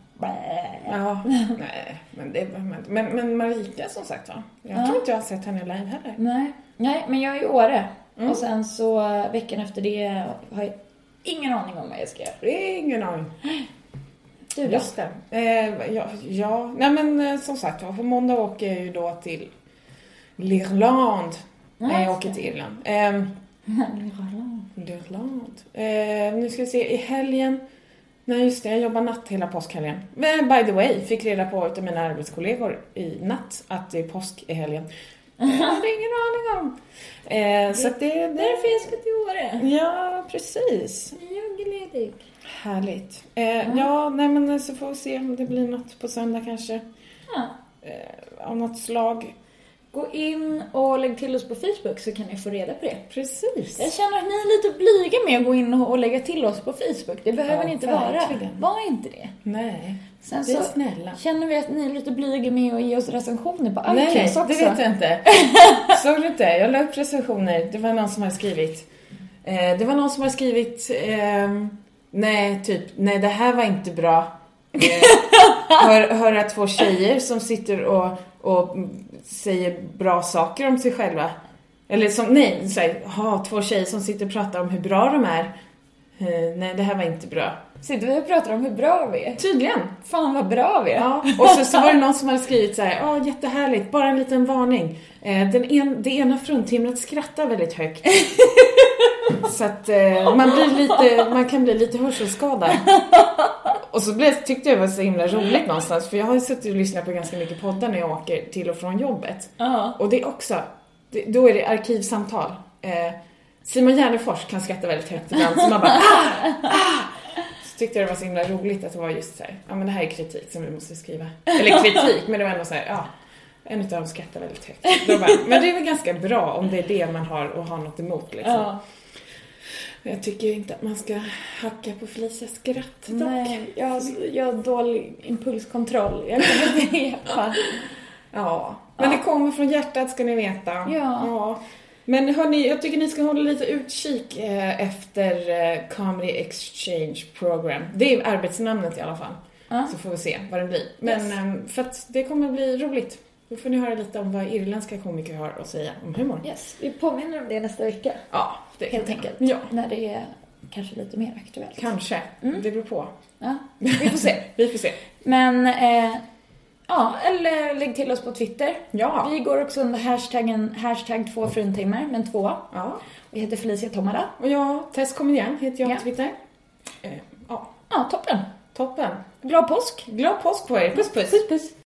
Ja, nej, men det behöver man. Men, men Marika som sagt va? Jag Ja. tror inte jag har sett henne live heller. Nej. Nej, men jag är i Åre. Mm. Och sen så veckan efter det har jag ingen aning om vad jag ska göra. Ingen aning. Du då? Just det. Eh, ja, ja, nej men eh, som sagt på måndag åker jag ju då till L'Irlande. Nej, jag åker till Irland. Eh, L'Irlande. Eh, nu ska vi se, i helgen. Nej just det, jag jobbar natt hela påskhelgen. Men by the way, fick reda på utav mina arbetskollegor i natt att det är påsk i helgen. Jag hade ingen aning om. Eh, så det, det... Därför jag ska till Åre. Ja, precis. Jag är ledig. Härligt. Eh, ja, nej men så får vi se om det blir något på söndag kanske. Ja. Eh, av något slag. Gå in och lägg till oss på Facebook så kan ni få reda på det. Precis. Jag känner att ni är lite blyga med att gå in och lägga till oss på Facebook. Det behöver Ja, ni inte verkligen. vara. Var inte det. Nej, Sen så snälla. känner vi att ni är lite blyga med att ge oss recensioner på Nej, iTunes det också. vet jag inte. Såg du inte? Jag la upp recensioner. Det var någon som hade skrivit. Eh, det var någon som hade skrivit. ehm, nej, typ. Nej, det här var inte bra. Eh, hör, höra två tjejer som sitter och, och säger bra saker om sig själva. Eller som, nej, så här, ha två tjejer som sitter och pratar om hur bra de är. Eh, nej, det här var inte bra. Sitter vi och pratar om hur bra vi är? Tydligen. Fan vad bra vi är. Ja, och så, så var det någon som hade skrivit så här, ja jättehärligt, bara en liten varning. Eh, den en, det ena fruntimret skrattar väldigt högt. Så att eh, man, blir lite, man kan bli lite hörselskadad. Och så blev, tyckte jag det var så himla roligt någonstans, för jag har ju suttit och lyssnat på ganska mycket poddar när jag åker till och från jobbet. Ja. Och det är också, det, då är det arkivsamtal. Eh, Simon Gärdenfors kan skratta väldigt högt ibland, så man bara ah, ah. Så tyckte jag det var så himla roligt att det var just så här, ja men det här är kritik som vi måste skriva. Eller kritik, men det var ändå så här, ja. En utav dem skrattar väldigt högt. Bara, men det är väl ganska bra om det är det man har och har något emot liksom. Ja. Jag tycker inte att man ska hacka på Felicias skratt dock. Nej, jag har, jag har dålig impulskontroll. Jag kan inte hjälpa. Ja, men Ja. det kommer från hjärtat ska ni veta. Ja. Men hörni, jag tycker ni ska hålla lite utkik eh, efter eh, Comedy Exchange Program. Det är arbetsnamnet i alla fall. Ja. Så får vi se vad det blir. Men Yes. ehm, för att det kommer bli roligt. Då får ni höra lite om vad irländska komiker har att säga om humor. Yes, vi påminner om det nästa vecka. Ja, det Helt enkelt. Ja, När det är kanske lite mer aktuellt. kanske. Mm. Det beror på. Ja, vi får se. Vi får se. Men, eh, ja, eller lägg till oss på Twitter. Ja. Vi går också under hashtaggen hashtag två fruntimmer, men två. ja. Vi heter Felicia Tomala. Och jag, Tess Comedian heter jag Ja. på Twitter. Eh, ja, Ja, toppen. toppen. Glad påsk. Glad påsk på er. Puss puss. Puss puss.